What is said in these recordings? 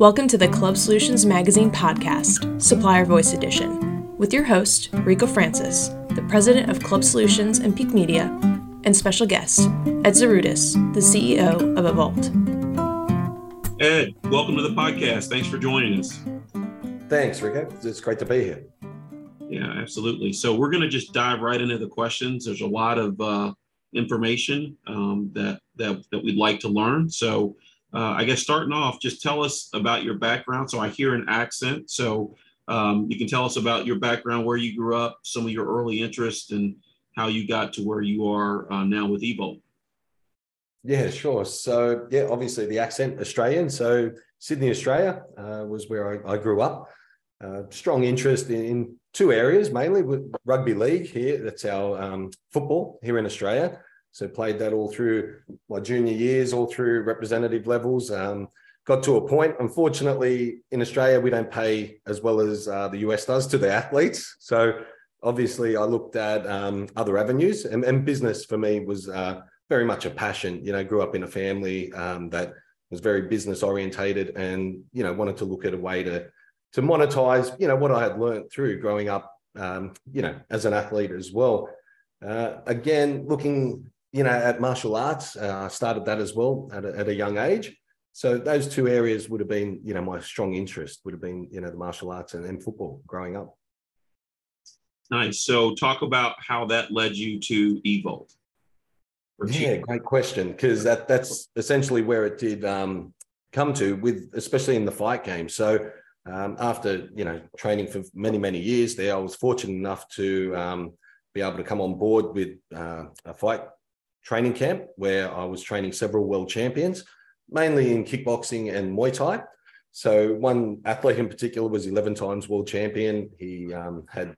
Welcome to the Club Solutions Magazine podcast, Supplier Voice Edition, with your host, Rico Francis, the president of Club Solutions and Peak Media, and special guest, Ed Zarutis, the CEO of Evolt. Ed, welcome to the podcast. Thanks for joining us. Thanks, Rico. It's great to be here. Yeah, absolutely. So we're going to just dive right into the questions. There's a lot of uh, information um, that, that that we'd like to learn. So uh, I guess starting off, just tell us about your background. So I hear an accent. So um, you can tell us about your background, where you grew up, some of your early interests, and how you got to where you are uh, now with Evo. Yeah, sure. So yeah, obviously the accent Australian. So Sydney, Australia uh, was where I, I grew up. Uh, strong interest in, in, two areas, mainly with rugby league here. That's our um, football here in Australia. So played that all through my junior years, all through representative levels. Um, got to a point, unfortunately, in Australia, we don't pay as well as uh, the US does to the athletes. So obviously, I looked at um, other avenues, and, and, business for me was uh, very much a passion. You know, grew up in a family um, that was very business orientated, and you know, wanted to look at a way to to monetize, you know, what I had learned through growing up, um, you know, as an athlete as well. Uh, again, looking you know, at martial arts. Uh, I started that as well at a, at a young age. So those two areas would have been, you know, my strong interest would have been, you know, the martial arts and, and football growing up. Nice. So talk about how that led you to Evolt. Yeah, great question. Because that that's essentially where it did um, come to, with especially in the fight game. So um, after you know training for many many years there, I was fortunate enough to um, be able to come on board with uh, a fight training camp where I was training several world champions, mainly in kickboxing and Muay Thai. So one athlete in particular was 11 times world champion. He um, had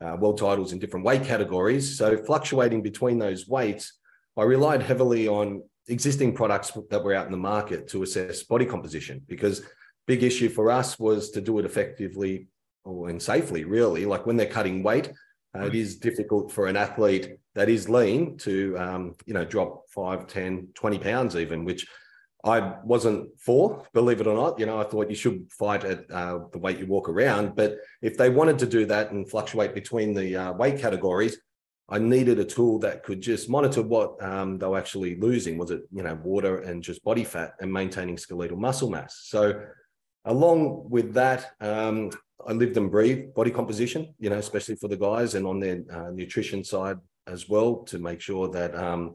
uh, world titles in different weight categories. So fluctuating between those weights, I relied heavily on existing products that were out in the market to assess body composition because big issue for us was to do it effectively or and safely really like when they're cutting weight uh, it is difficult for an athlete that is lean to, um, you know, drop 5, 10, 20 pounds even, which I wasn't for, believe it or not. You know, I thought you should fight at uh, the weight you walk around. But if they wanted to do that and fluctuate between the uh, weight categories, I needed a tool that could just monitor what um, they were actually losing. Was it, you know, water and just body fat and maintaining skeletal muscle mass? So, along with that, um, I lived and breathed body composition, you know, especially for the guys and on their uh, nutrition side as well to make sure that, um,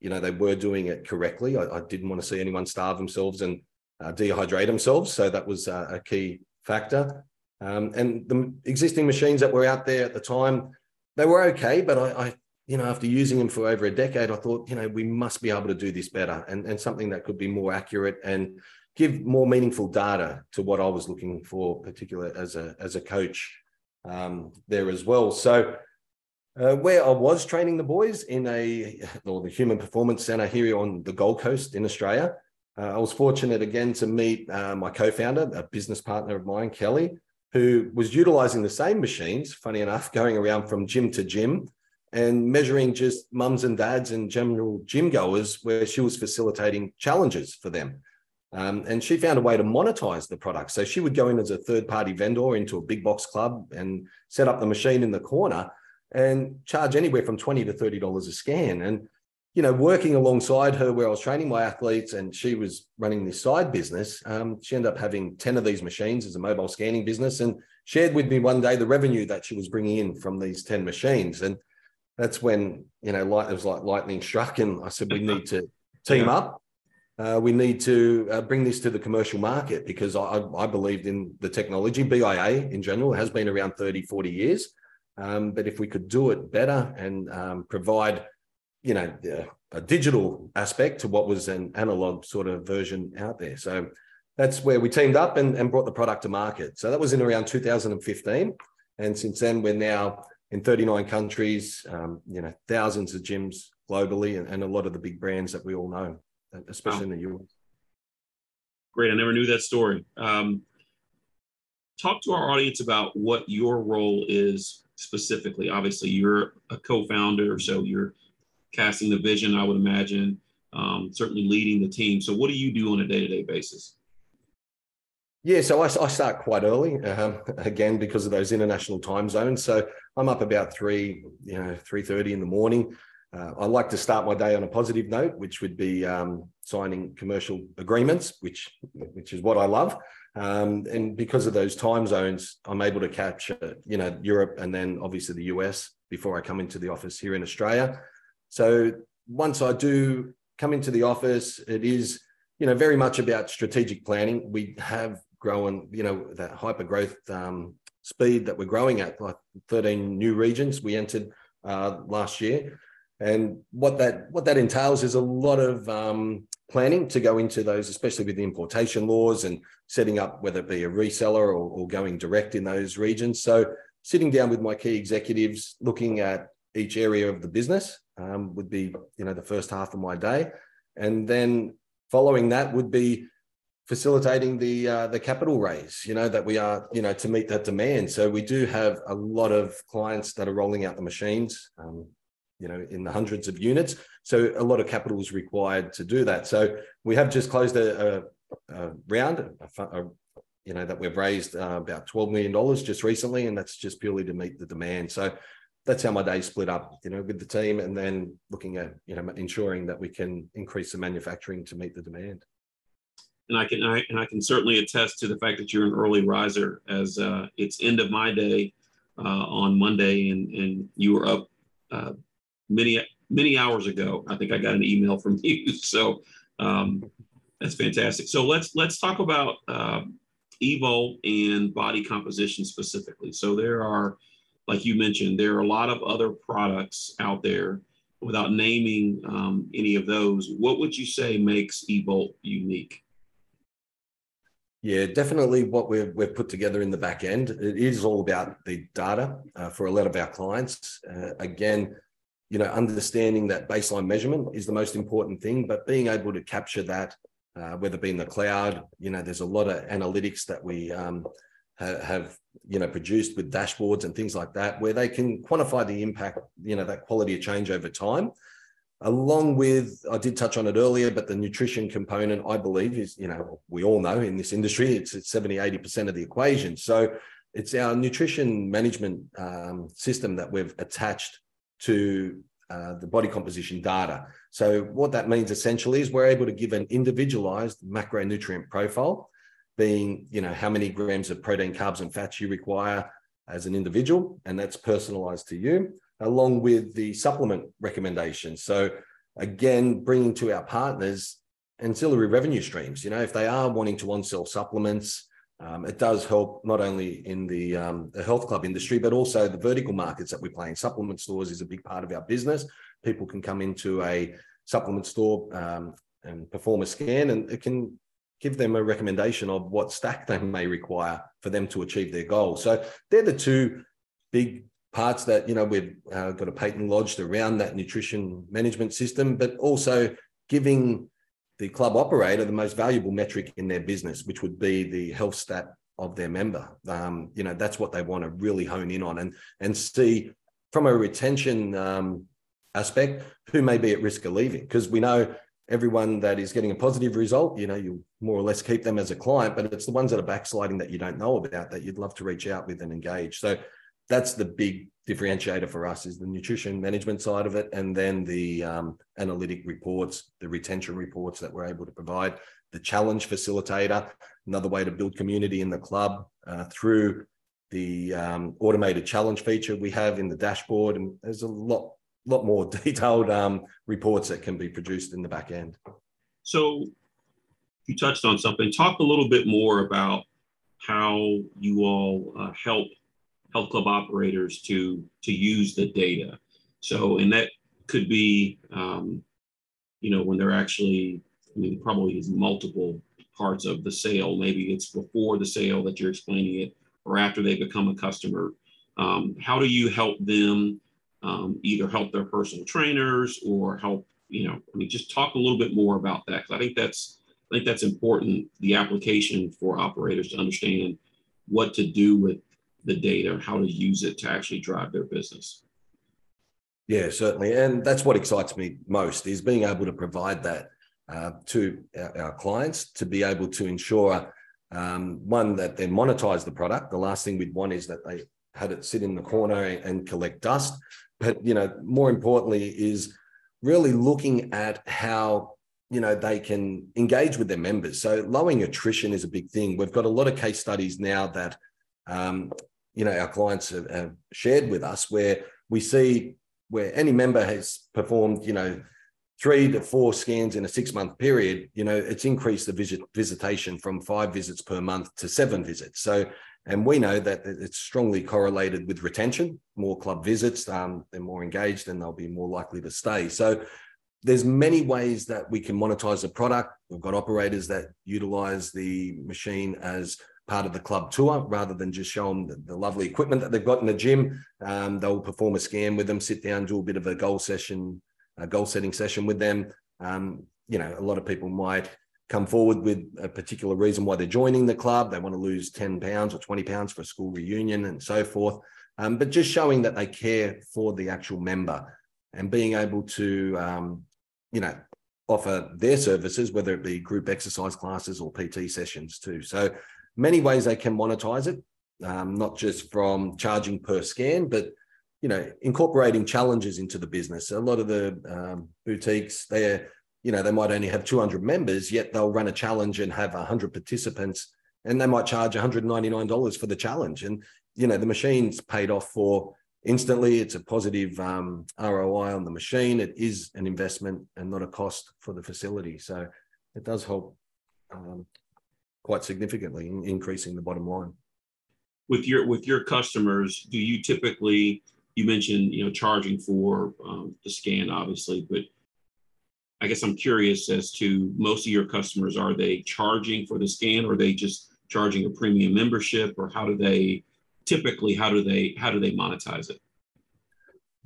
you know, they were doing it correctly. I, I didn't want to see anyone starve themselves and uh, dehydrate themselves. So that was uh, a key factor. Um, and the existing machines that were out there at the time, they were okay, but I, I, you know, after using them for over a decade, I thought, you know, we must be able to do this better and, and something that could be more accurate and give more meaningful data to what I was looking for, particularly as a as a coach um, there as well. So. Uh, where I was training the boys in a or the Human Performance Centre here on the Gold Coast in Australia, uh, I was fortunate again to meet uh, my co-founder, a business partner of mine, Kelly, who was utilizing the same machines. Funny enough, going around from gym to gym and measuring just mums and dads and general gym goers, where she was facilitating challenges for them. Um, and she found a way to monetize the product. So she would go in as a third party vendor into a big box club and set up the machine in the corner and charge anywhere from 20 to $30 a scan. And, you know, working alongside her where I was training my athletes and she was running this side business, um, she ended up having 10 of these machines as a mobile scanning business and shared with me one day the revenue that she was bringing in from these 10 machines. And that's when, you know, light, it was like lightning struck. And I said, we need to team up uh, we need to uh, bring this to the commercial market because I, I, believed in the technology. BIA in general has been around 30, 40 years. Um, but if we could do it better and um, provide, you know, a digital aspect to what was an analog sort of version out there. So that's where we teamed up and, and brought the product to market. So that was in around 2015. And since then, we're now in 39 countries, um, you know, thousands of gyms globally and, and a lot of the big brands that we all know especially wow. in the U.S. Great, I never knew that story. Um, talk to our audience about what your role is specifically. Obviously, you're a co-founder, so you're casting the vision. I would imagine, um, certainly leading the team. So, what do you do on a day-to-day basis? Yeah, so I, I start quite early, um, again because of those international time zones. So I'm up about three, you know, three thirty in the morning. Uh, I like to start my day on a positive note, which would be um, signing commercial agreements, which which is what I love. Um, and because of those time zones, I'm able to capture, you know, Europe and then obviously the US before I come into the office here in Australia. So once I do come into the office, it is, you know, very much about strategic planning. We have grown you know, that hyper growth um, speed that we're growing at, like 13 new regions we entered uh, last year. And what that what that entails is a lot of um, planning to go into those, especially with the importation laws and setting up whether it be a reseller or, or going direct in those regions. So sitting down with my key executives, looking at each area of the business um, would be you know the first half of my day, and then following that would be facilitating the uh, the capital raise you know that we are you know to meet that demand. So we do have a lot of clients that are rolling out the machines. Um, you know in the hundreds of units. So a lot of capital is required to do that. So we have just closed a, a, a round a, a, you know that we've raised uh, about 12 million dollars just recently and that's just purely to meet the demand. So that's how my day split up you know with the team and then looking at you know ensuring that we can increase the manufacturing to meet the demand. And I can I, and I can certainly attest to the fact that you're an early riser. As uh, it's end of my day uh, on Monday, and and you were up uh, many many hours ago. I think I got an email from you, so um, that's fantastic. So let's let's talk about uh, Evo and body composition specifically. So there are, like you mentioned, there are a lot of other products out there. Without naming um, any of those, what would you say makes Evolt unique? Yeah, definitely what we've, we've put together in the back end. It is all about the data uh, for a lot of our clients. Uh, again, you know, understanding that baseline measurement is the most important thing, but being able to capture that, uh, whether it be in the cloud, you know, there's a lot of analytics that we um, ha- have, you know, produced with dashboards and things like that, where they can quantify the impact, you know, that quality of change over time. Along with i did touch on it earlier but the nutrition component i believe is you know we all know in this industry it's, it's 70 80% of the equation. So it's our nutrition management um, system that we've attached to uh, the body composition data so what that means essentially is we're able to give an individualized macronutrient profile being you know how many grams of protein carbs and fats you require as an individual and that's personalized to you along with the supplement recommendations. So again, bringing to our partners ancillary revenue streams. You know, if they are wanting to on-sell supplements, um, it does help not only in the, um, the health club industry, but also the vertical markets that we play in. Supplement stores is a big part of our business. People can come into a supplement store um, and perform a scan, and it can give them a recommendation of what stack they may require for them to achieve their goal. So they're the two big parts that you know we've uh, got a patent lodged around that nutrition management system, but also giving the club operator the most valuable metric in their business, which would be the health stat of their member. Um, you know, that's what they want to really hone in on and and see from a retention um, aspect who may be at risk of leaving because we know everyone that is getting a positive result, you know, you more or less keep them as a client, but it's the ones that are backsliding that you don't know about that you'd love to reach out with and engage. So that's the big differentiator for us is the nutrition management side of it and then the um, analytic reports the retention reports that we're able to provide the challenge facilitator another way to build community in the club uh, through the um, automated challenge feature we have in the dashboard and there's a lot lot more detailed um, reports that can be produced in the back end. So you touched on something. Talk a little bit more about how you all uh, help health club operators to to use the data. So, and that could be, um, you know, when they're actually, I mean, probably is multiple parts of the sale. Maybe it's before the sale that you're explaining it, or after they become a customer. Um, how do you help them um, either help their personal trainers or help, you know, I mean, just talk a little bit more about that because I think that's I think that's important. The application for operators to understand what to do with the data, how to use it to actually drive their business. Yeah, certainly, and that's what excites me most is being able to provide that uh, to our, our, clients to be able to ensure Um, one that they monetize the product. The last thing we'd want is that they had it sit in the corner and collect dust. But you know, more importantly, is really looking at how you know they can engage with their members. So lowering attrition is a big thing. We've got a lot of case studies now that um, you know our clients have, have shared with us where we see where any member has performed you know three to four scans in a six month period, you know, it's increased the visit visitation from five visits per month to seven visits. So, and we know that it's strongly correlated with retention. More club visits, um, they're more engaged, and they'll be more likely to stay. So, there's many ways that we can monetize the product. We've got operators that utilize the machine as part of the club tour rather than just show them the, the lovely equipment that they've got in the gym. Um, they'll perform a scan with them, sit down, do a bit of a goal session, a goal setting session with them. Um, you know, a lot of people might come forward with a particular reason why they're joining the club. They want to lose 10 pounds or 20 pounds for a school reunion and so forth. Um, but just showing that they care for the actual member and being able to, um, you know, offer their services, whether it be group exercise classes or PT sessions too. So many ways they can monetize it, um, not just from charging per scan, but you know, incorporating challenges into the business. A lot of the um, boutiques, they're, you know, they might only have 200 members, yet they'll run a challenge and have 100 participants, and they might charge $199 for the challenge. And you know, the machine's paid off for instantly. It's a positive um, ROI on the machine. It is an investment and not a cost for the facility. So it does help um, quite significantly in increasing the bottom line. With your with your customers, do you typically you mentioned you know charging for um, the scan, obviously, but I guess I'm curious as to most of your customers are they charging for the scan, or are they just charging a premium membership, or how do they typically how do they how do they monetize it?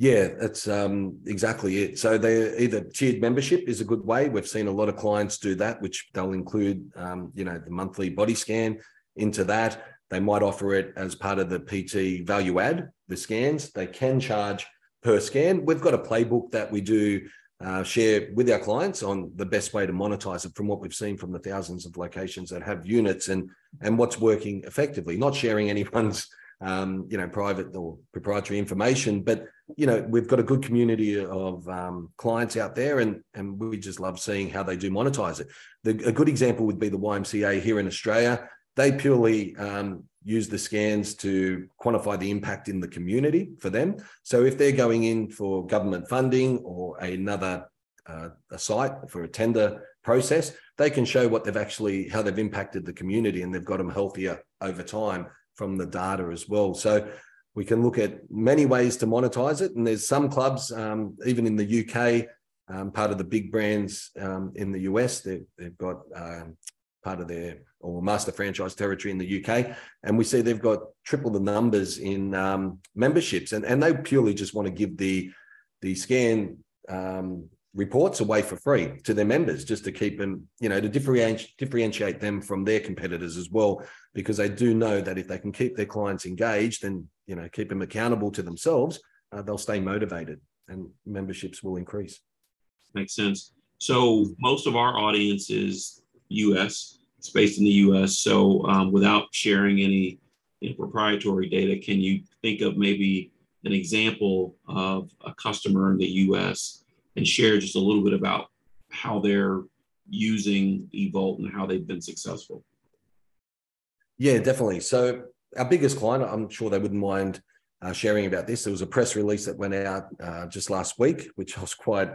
Yeah, that's um, exactly it. So they either tiered membership is a good way. We've seen a lot of clients do that, which they'll include, um, you know, the monthly body scan into that. They might offer it as part of the PT value add, the scans. They can charge per scan. We've got a playbook that we do uh, share with our clients on the best way to monetize it from what we've seen from the thousands of locations that have units and and what's working effectively. Not sharing anyone's um, you know, private or proprietary information. But you know, we've got a good community of um, clients out there, and and we just love seeing how they do monetize it. The, a good example would be the YMCA here in Australia. They purely um, use the scans to quantify the impact in the community for them. So if they're going in for government funding or another uh, a site for a tender process, they can show what they've actually how they've impacted the community and they've got them healthier over time from the data as well. So we can look at many ways to monetize it. And there's some clubs, um, even in the UK, um, part of the big brands um, in the US, they've, they've got um, part of their or master franchise territory in the UK. And we see they've got triple the numbers in um, memberships. And, and they purely just want to give the, the scan um, reports away for free to their members just to keep them, you know, to differentiate differentiate them from their competitors as well, because they do know that if they can keep their clients engaged and you know keep them accountable to themselves, uh, they'll stay motivated and memberships will increase. Makes sense. So most of our audience is U.S. It's based in the U.S. So um, without sharing any you know, proprietary data, can you think of maybe an example of a customer in the U.S and share just a little bit about how they're using Evolt and how they've been successful. Yeah, definitely. So our biggest client, I'm sure they wouldn't mind uh, sharing about this. There was a press release that went out uh, just last week, which I was quite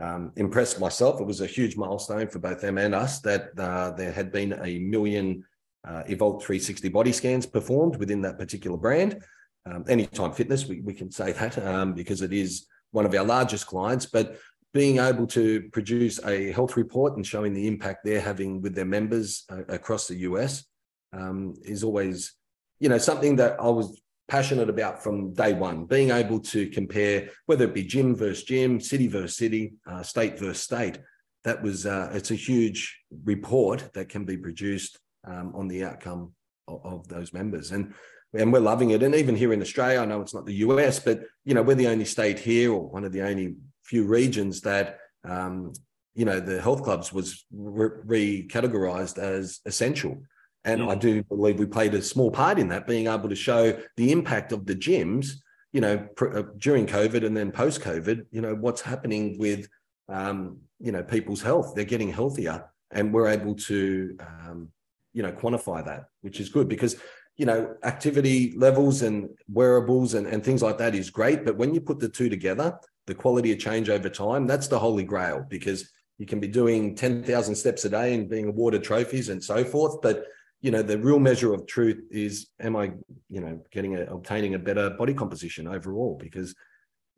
um, impressed myself. It was a huge milestone for both them and us that uh, there had been a million uh, Evolt 360 body scans performed within that particular brand. Um, Anytime Fitness, we, we can say that um, because it is one of our largest clients, but being able to produce a health report and showing the impact they're having with their members uh, across the US um, is always, you know, something that I was passionate about from day one. Being able to compare whether it be gym versus gym, city versus city, uh, state versus state. That was uh, it's a huge report that can be produced um, on the outcome of, of those members and and we're loving it. And even here in Australia, I know it's not the US, but you know we're the only state here, or one of the only few regions that um, you know the health clubs was re- recategorized as essential. And I do believe we played a small part in that, being able to show the impact of the gyms, you know, pr- uh, during COVID and then post COVID, you know, what's happening with, um, you know, people's health. They're getting healthier and we're able to, um, you know, quantify that, which is good because, you know, activity levels and wearables and, and things like that is great. But when you put the two together, the quality of change over time, that's the holy grail because you can be doing 10,000 steps a day and being awarded trophies and so forth. But you know the real measure of truth is am i you know getting a, obtaining a better body composition overall because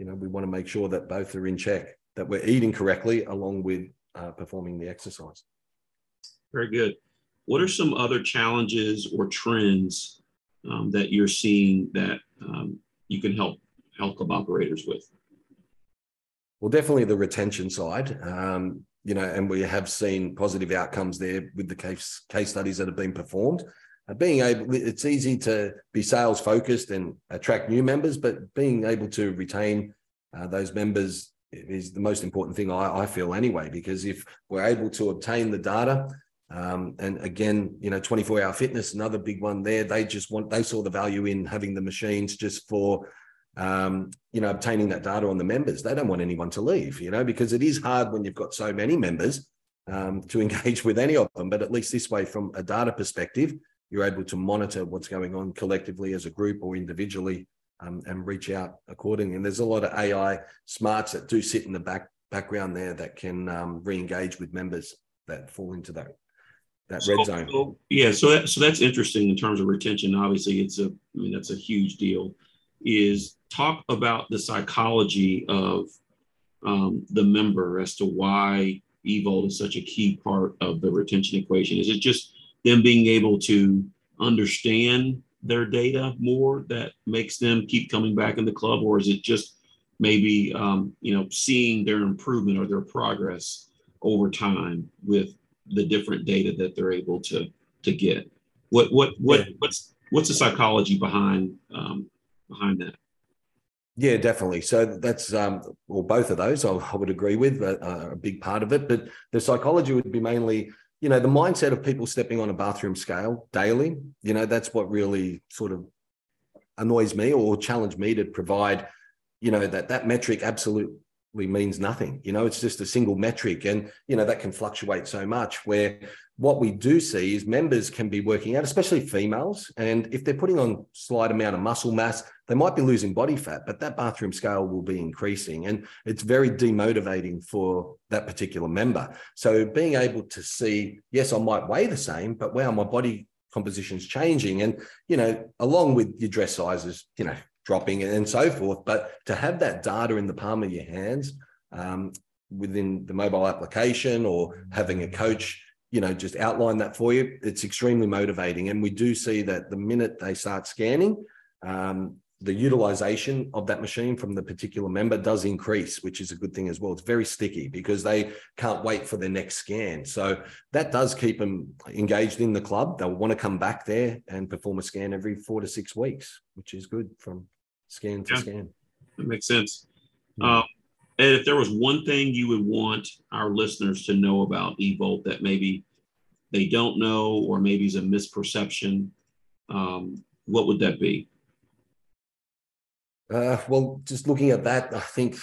you know we want to make sure that both are in check that we're eating correctly along with uh, performing the exercise very good what are some other challenges or trends um, that you're seeing that um, you can help health club operators with well definitely the retention side um, you know, and we have seen positive outcomes there with the case case studies that have been performed. Uh, being able, it's easy to be sales focused and attract new members, but being able to retain uh, those members is the most important thing I, I, feel anyway. Because if we're able to obtain the data, um, and again, you know, 24 hour fitness, another big one there. They just want they saw the value in having the machines just for um, you know, obtaining that data on the members. They don't want anyone to leave, you know, because it is hard when you've got so many members um, to engage with any of them. But at least this way, from a data perspective, you're able to monitor what's going on collectively as a group or individually um, and reach out accordingly. And there's a lot of AI smarts that do sit in the back background there that can um, re-engage with members that fall into that that so, red zone. So, yeah, so that, so that's interesting in terms of retention. Obviously, it's a I mean that's a huge deal is talk about the psychology of um, the member as to why Evolt is such a key part of the retention equation. Is it just them being able to understand their data more that makes them keep coming back in the club, or is it just maybe um, you know seeing their improvement or their progress over time with the different data that they're able to to get? What what what what's what's the psychology behind um, behind that. Yeah, definitely. So that's um, well, both of those I, I would agree with uh, a big part of it. But the psychology would be mainly, you know, the mindset of people stepping on a bathroom scale daily. You know, that's what really sort of annoys me or challenge me to provide, you know, that that metric absolutely means nothing. You know, it's just a single metric, and you know that can fluctuate so much. Where what we do see is members can be working out, especially females. And if they're putting on slight amount of muscle mass, they might be losing body fat, but that bathroom scale will be increasing. And it's very demotivating for that particular member. So being able to see, yes, I might weigh the same, but wow, my body composition's changing. And, you know, along with your dress sizes, you know, dropping and so forth. But to have that data in the palm of your hands um, within the mobile application or having a coach you know just outline that for you it's extremely motivating and we do see that the minute they start scanning um, the utilization of that machine from the particular member does increase, which is a good thing as well. It's very sticky because they can't wait for their next scan. So that does keep them engaged in the club. They'll want to come back there and perform a scan every four to six weeks, which is good from scan to yeah, scan. That makes sense. Yeah. Um, and if there was one thing you would want our listeners to know about Evolt that maybe they don't know or maybe is a misperception, um, what would that be? Uh, well, just looking at that, I think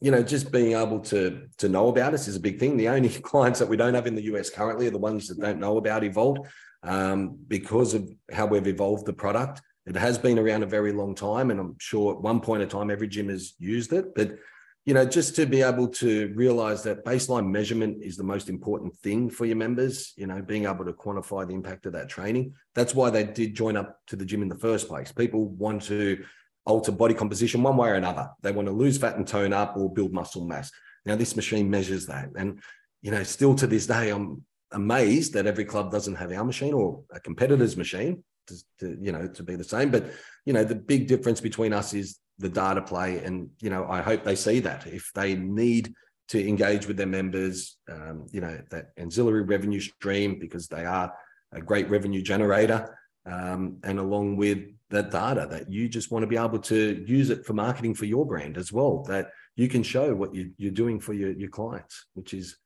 you know just being able to to know about us is a big thing. The only clients that we don't have in the US currently are the ones that don't know about Evolt um, because of how we've evolved the product. It has been around a very long time, and I'm sure at one point in time every gym has used it, but you know, just to be able to realize that baseline measurement is the most important thing for your members, you know, being able to quantify the impact of that training. That's why they did join up to the gym in the first place. People want to alter body composition one way or another. They want to lose fat and tone up or build muscle mass. Now, this machine measures that. And, you know, still to this day, I'm amazed that every club doesn't have our machine or a competitor's machine to, to you know, to be the same. But, you know, the big difference between us is the data play. And, you know, I hope they see that if they need to engage with their members, um, you know, that ancillary revenue stream, because they are a great revenue generator. Um, and along with that data that you just want to be able to use it for marketing for your brand as well, that you can show what you, are doing for your, your clients, which is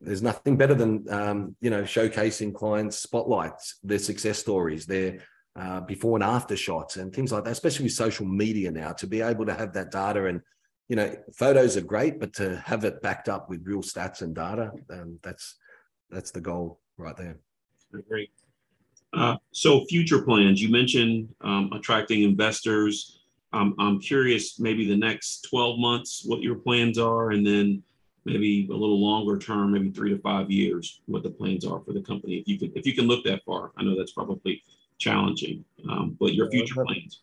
there's nothing better than um, you know showcasing clients spotlights their success stories their uh, before and after shots and things like that especially with social media now to be able to have that data and you know photos are great but to have it backed up with real stats and data um, that's that's the goal right there. Great. Uh, so future plans you mentioned um, attracting investors. Um, i'm curious maybe the next 12 months what your plans are and then maybe a little longer term, maybe three to five years, what the plans are for the company. If you can, if you can look that far, I know that's probably challenging, um, but your future plans.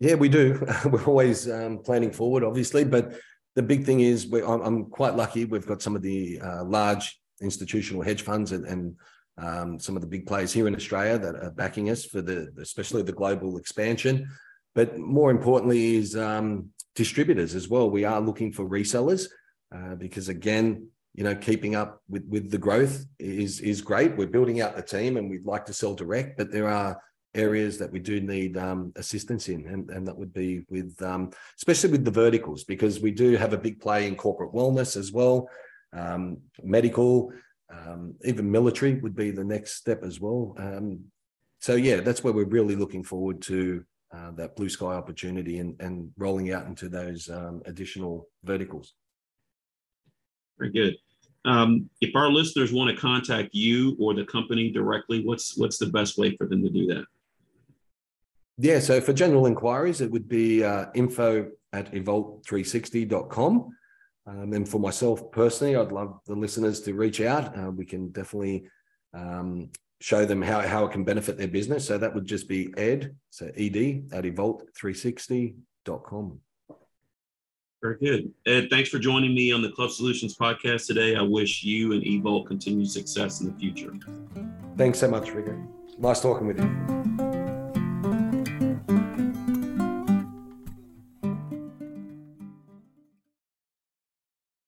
Yeah, we do. We're always um, planning forward, obviously, but the big thing is I'm, I'm, quite lucky. We've got some of the uh, large institutional hedge funds and, and um, some of the big players here in Australia that are backing us for the, especially the global expansion. But more importantly, is um, distributors as well. We are looking for resellers uh, because again, you know, keeping up with with the growth is is great. We're building out the team, and we'd like to sell direct, but there are areas that we do need um, assistance in, and, and that would be with, um, especially with the verticals, because we do have a big play in corporate wellness as well, um, medical, um, even military would be the next step as well. Um, so yeah, that's where we're really looking forward to uh, that blue sky opportunity and, and rolling out into those um, additional verticals. Very good. Um, if our listeners want to contact you or the company directly, what's what's the best way for them to do that? Yeah, so for general inquiries, it would be uh, info at evolt360.com. Um, and then for myself personally, I'd love the listeners to reach out. Uh, we can definitely um, show them how, how it can benefit their business. So that would just be ed, so ed at evolt360.com. Very good. Ed, thanks for joining me on the Club Solutions podcast today. I wish you and Evolt continued success in the future. Thanks so much, Rico. Nice talking with you.